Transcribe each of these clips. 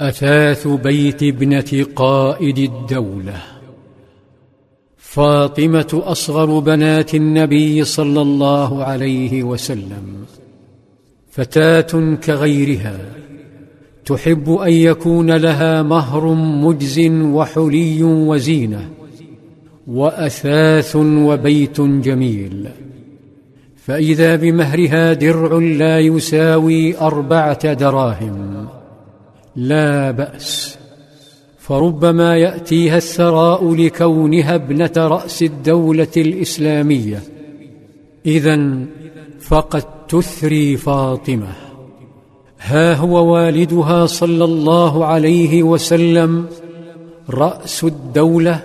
أثاث بيت ابنة قائد الدولة. فاطمة أصغر بنات النبي صلى الله عليه وسلم. فتاة كغيرها. تحب أن يكون لها مهر مجز وحلي وزينة. وأثاث وبيت جميل. فإذا بمهرها درع لا يساوي أربعة دراهم. لا بأس. فربما يأتيها الثراء لكونها ابنة رأس الدولة الإسلامية. اذا فقد تثري فاطمة. ها هو والدها صلى الله عليه وسلم. رأس الدولة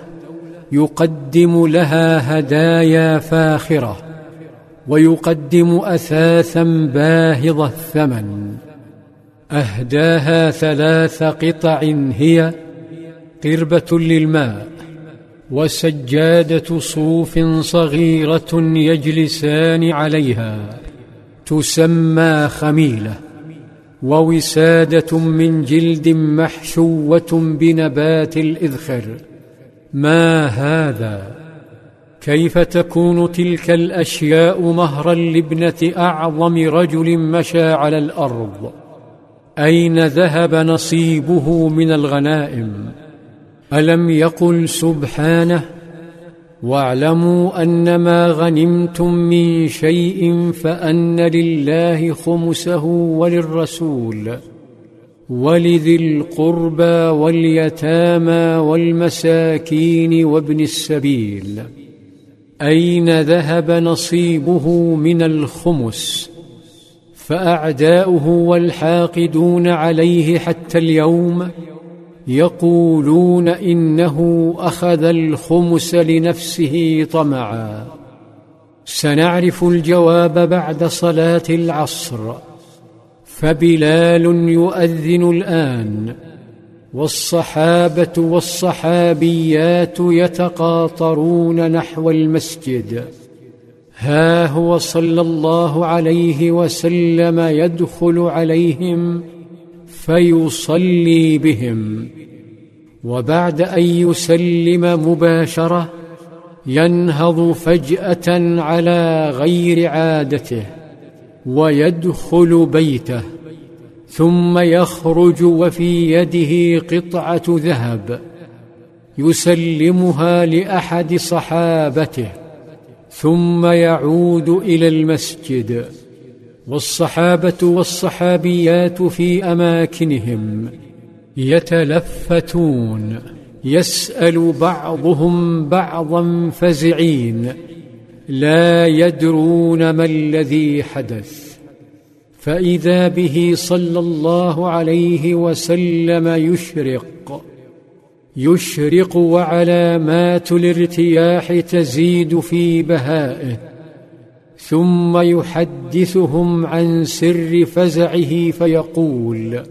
يقدم لها هدايا فاخرة ويقدم أثاثا باهظ الثمن. أهداها ثلاث قطع هي قربة للماء وسجادة صوف صغيرة يجلسان عليها تسمى خميلة ووسادة من جلد محشوة بنبات الإذخر. ما هذا؟ كيف تكون تلك الأشياء مهرا لابنة أعظم رجل مشى على الأرض؟ أين ذهب نصيبه من الغنائم؟ ألم يقل سبحانه واعلموا أن ما غنمتم من شيء فأن لله خمسه وللرسول ولذي القربى واليتامى والمساكين وابن السبيل. أين ذهب نصيبه من الخمس؟ فأعداؤه والحاقدون عليه حتى اليوم يقولون إنه أخذ الخمس لنفسه طمعا. سنعرف الجواب بعد صلاة العصر. فبلال يؤذن الآن. والصحابة والصحابيات يتقاطرون نحو المسجد. ها هو صلى الله عليه وسلم يدخل عليهم فيصلي بهم. وبعد أن يسلم مباشرة ينهض فجأة على غير عادته ويدخل بيته ثم يخرج وفي يده قطعة ذهب يسلمها لأحد صحابته. ثم يعود إلى المسجد. والصحابة والصحابيات في أماكنهم يتلفتون يسأل بعضهم بعضا فزعين لا يدرون ما الذي حدث. فإذا به صلى الله عليه وسلم يشرق يشرق وعلامات الارتياح تزيد في بهائه ثم يحدثهم عن سر فزعه فيقول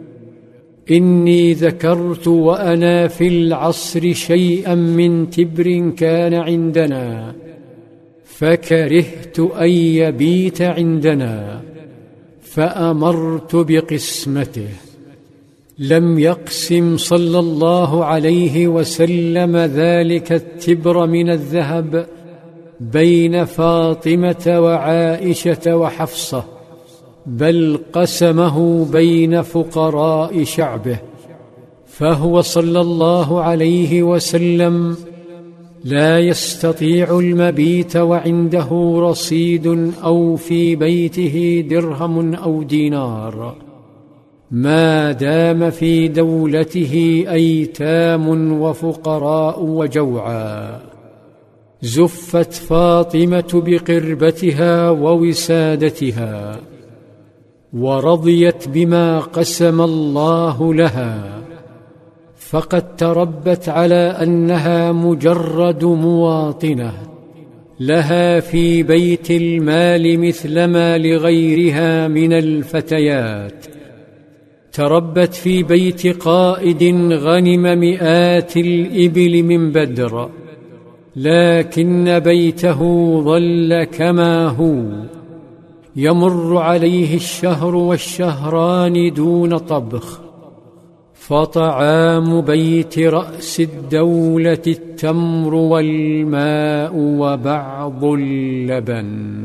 إني ذكرت وأنا في العصر شيئا من تبر كان عندنا فكرهت أن يبيت عندنا فأمرت بقسمته. لم يقسم صلى الله عليه وسلم ذلك التبر من الذهب بين فاطمة وعائشة وحفصة بل قسمه بين فقراء شعبه فهو صلى الله عليه وسلم لا يستطيع المبيت وعنده رصيد أو في بيته درهم أو دينار. ما دام في دولته أيتام وفقراء وجوعا. زفت فاطمة بقربتها ووسادتها ورضيت بما قسم الله لها. فقد تربت على أنها مجرد مواطنة لها في بيت المال مثلما لغيرها من الفتيات. تربت في بيت قائد غنم مئات الإبل من بدر لكن بيته ظل كما هو. يمر عليه الشهر والشهران دون طبخ فطعام بيت رأس الدولة التمر والماء وبعض اللبن.